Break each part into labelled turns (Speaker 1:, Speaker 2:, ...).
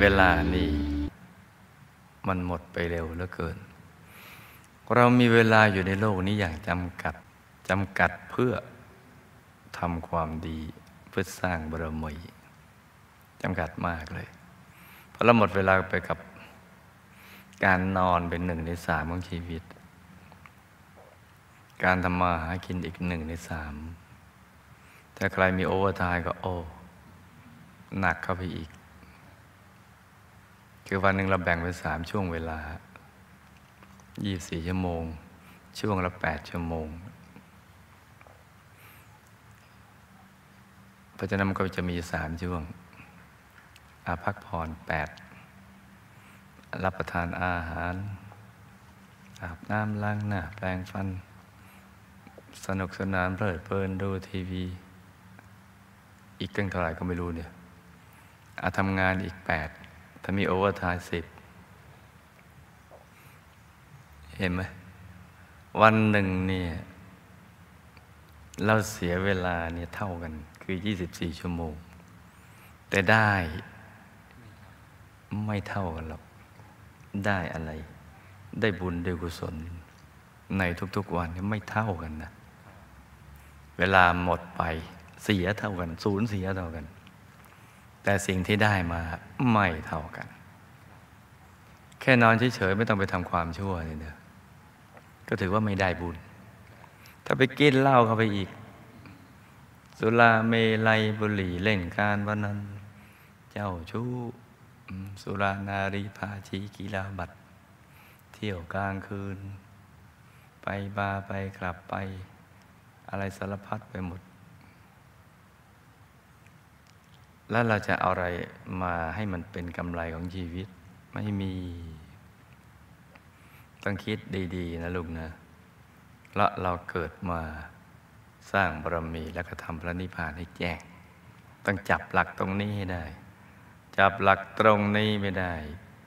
Speaker 1: เวลานี่มันหมดไปเร็วเหลือเกิน เรามีเวลาอยู่ในโลกนี้อย่างจำกัดจำกัดเพื่อทำความดีเพื่อสร้างบารมีจำกัดมากเลยเพราะเราหมดเวลาไปกับการนอนเป็นหนึ่งในสามของชีวิต การทำมาหากินอีกหนึ่งในสาม ถ้าใครมี overtime ก็โอ้ หนักเข้าไปอีก คือวันหนึ่งเราแบ่งเป็นสามช่วงเวลายี่สี่ชั่วโมง ช่วงละแปดชั่วโมง เพราะฉะนั้นมันก็จะมีสามช่วง อาพักผ่อนแปดรับประทานอาหาร อาบน้ำล้างหน้าแปรงฟัน สนุกสนานเพลิดเพลินดูทีวี อีกตั้งเท่าไหร่ก็ไม่รู้เนี่ยอาทำงานอีกแปด ถ้ามี overtime สิบเห็นไหมวันหนึ่งเนี่ยเราเสียเวลาเนี่ยเท่ากัน คือ 24 ชั่วโมง แต่ได้ไม่เท่ากันหรอก ได้อะไร ได้บุญได้กุศล ในทุกๆวันไม่เท่ากันนะ เวลาหมดไปเสียเท่ากันศูนย์เสียเท่ากัน แต่สิ่งที่ได้มาไม่เท่ากัน แค่นอนเฉยๆไม่ต้องไปทำความชั่วเลยเนอะก็ถือว่าไม่ได้บุญ ถ้าไปกินเหล้าเข้าไปอีก สุราเมลัยบุหรี่เล่นการวันนั้น เจ้าชู้สุรานารีพาชีกีฬาบัตร เที่ยวกลางคืน ไปบาไปกลับไป อะไรสารพัดไปหมด แล้วเราจะเอาอะไรมาให้มันเป็นกำไรของชีวิต ไม่มี ต้องคิดดี ๆ นะลุงนะแล้วเราเกิดมาสร้างบารมีแล้วก็ทำพระนิพพานให้แจ้ง ต้องจับหลักตรงนี้ให้ได้ จับหลักตรงนี้ไม่ได้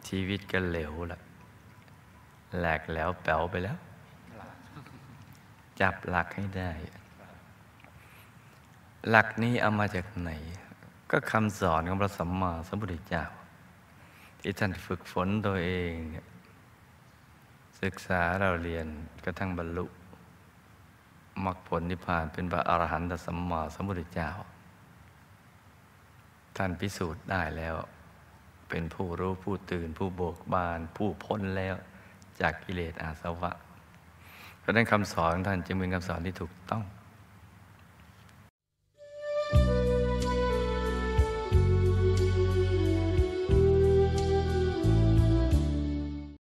Speaker 1: ชีวิตก็เหลวละแหลกแล้วแป๋วไปแล้ว จับหลักให้ได้ หลักนี้เอามาจากไหน ก็คำสอนของพระสัมมาสัมพุทธเจ้า ที่ท่านฝึกฝนตัวเองศึกษาเราเรียนกระทั่งบรรลุมรรคผลนิพพานเป็นพระอรหันตสัมมาสัมพุทธเจ้า ท่านพิสูจน์ได้แล้ว เป็นผู้รู้ผู้ตื่นผู้โบกบาน ผู้พ้นแล้วจากกิเลสอาสวะ เพราะนั้นคำสอนท่านจึงเป็นคำสอนที่ถูกต้อง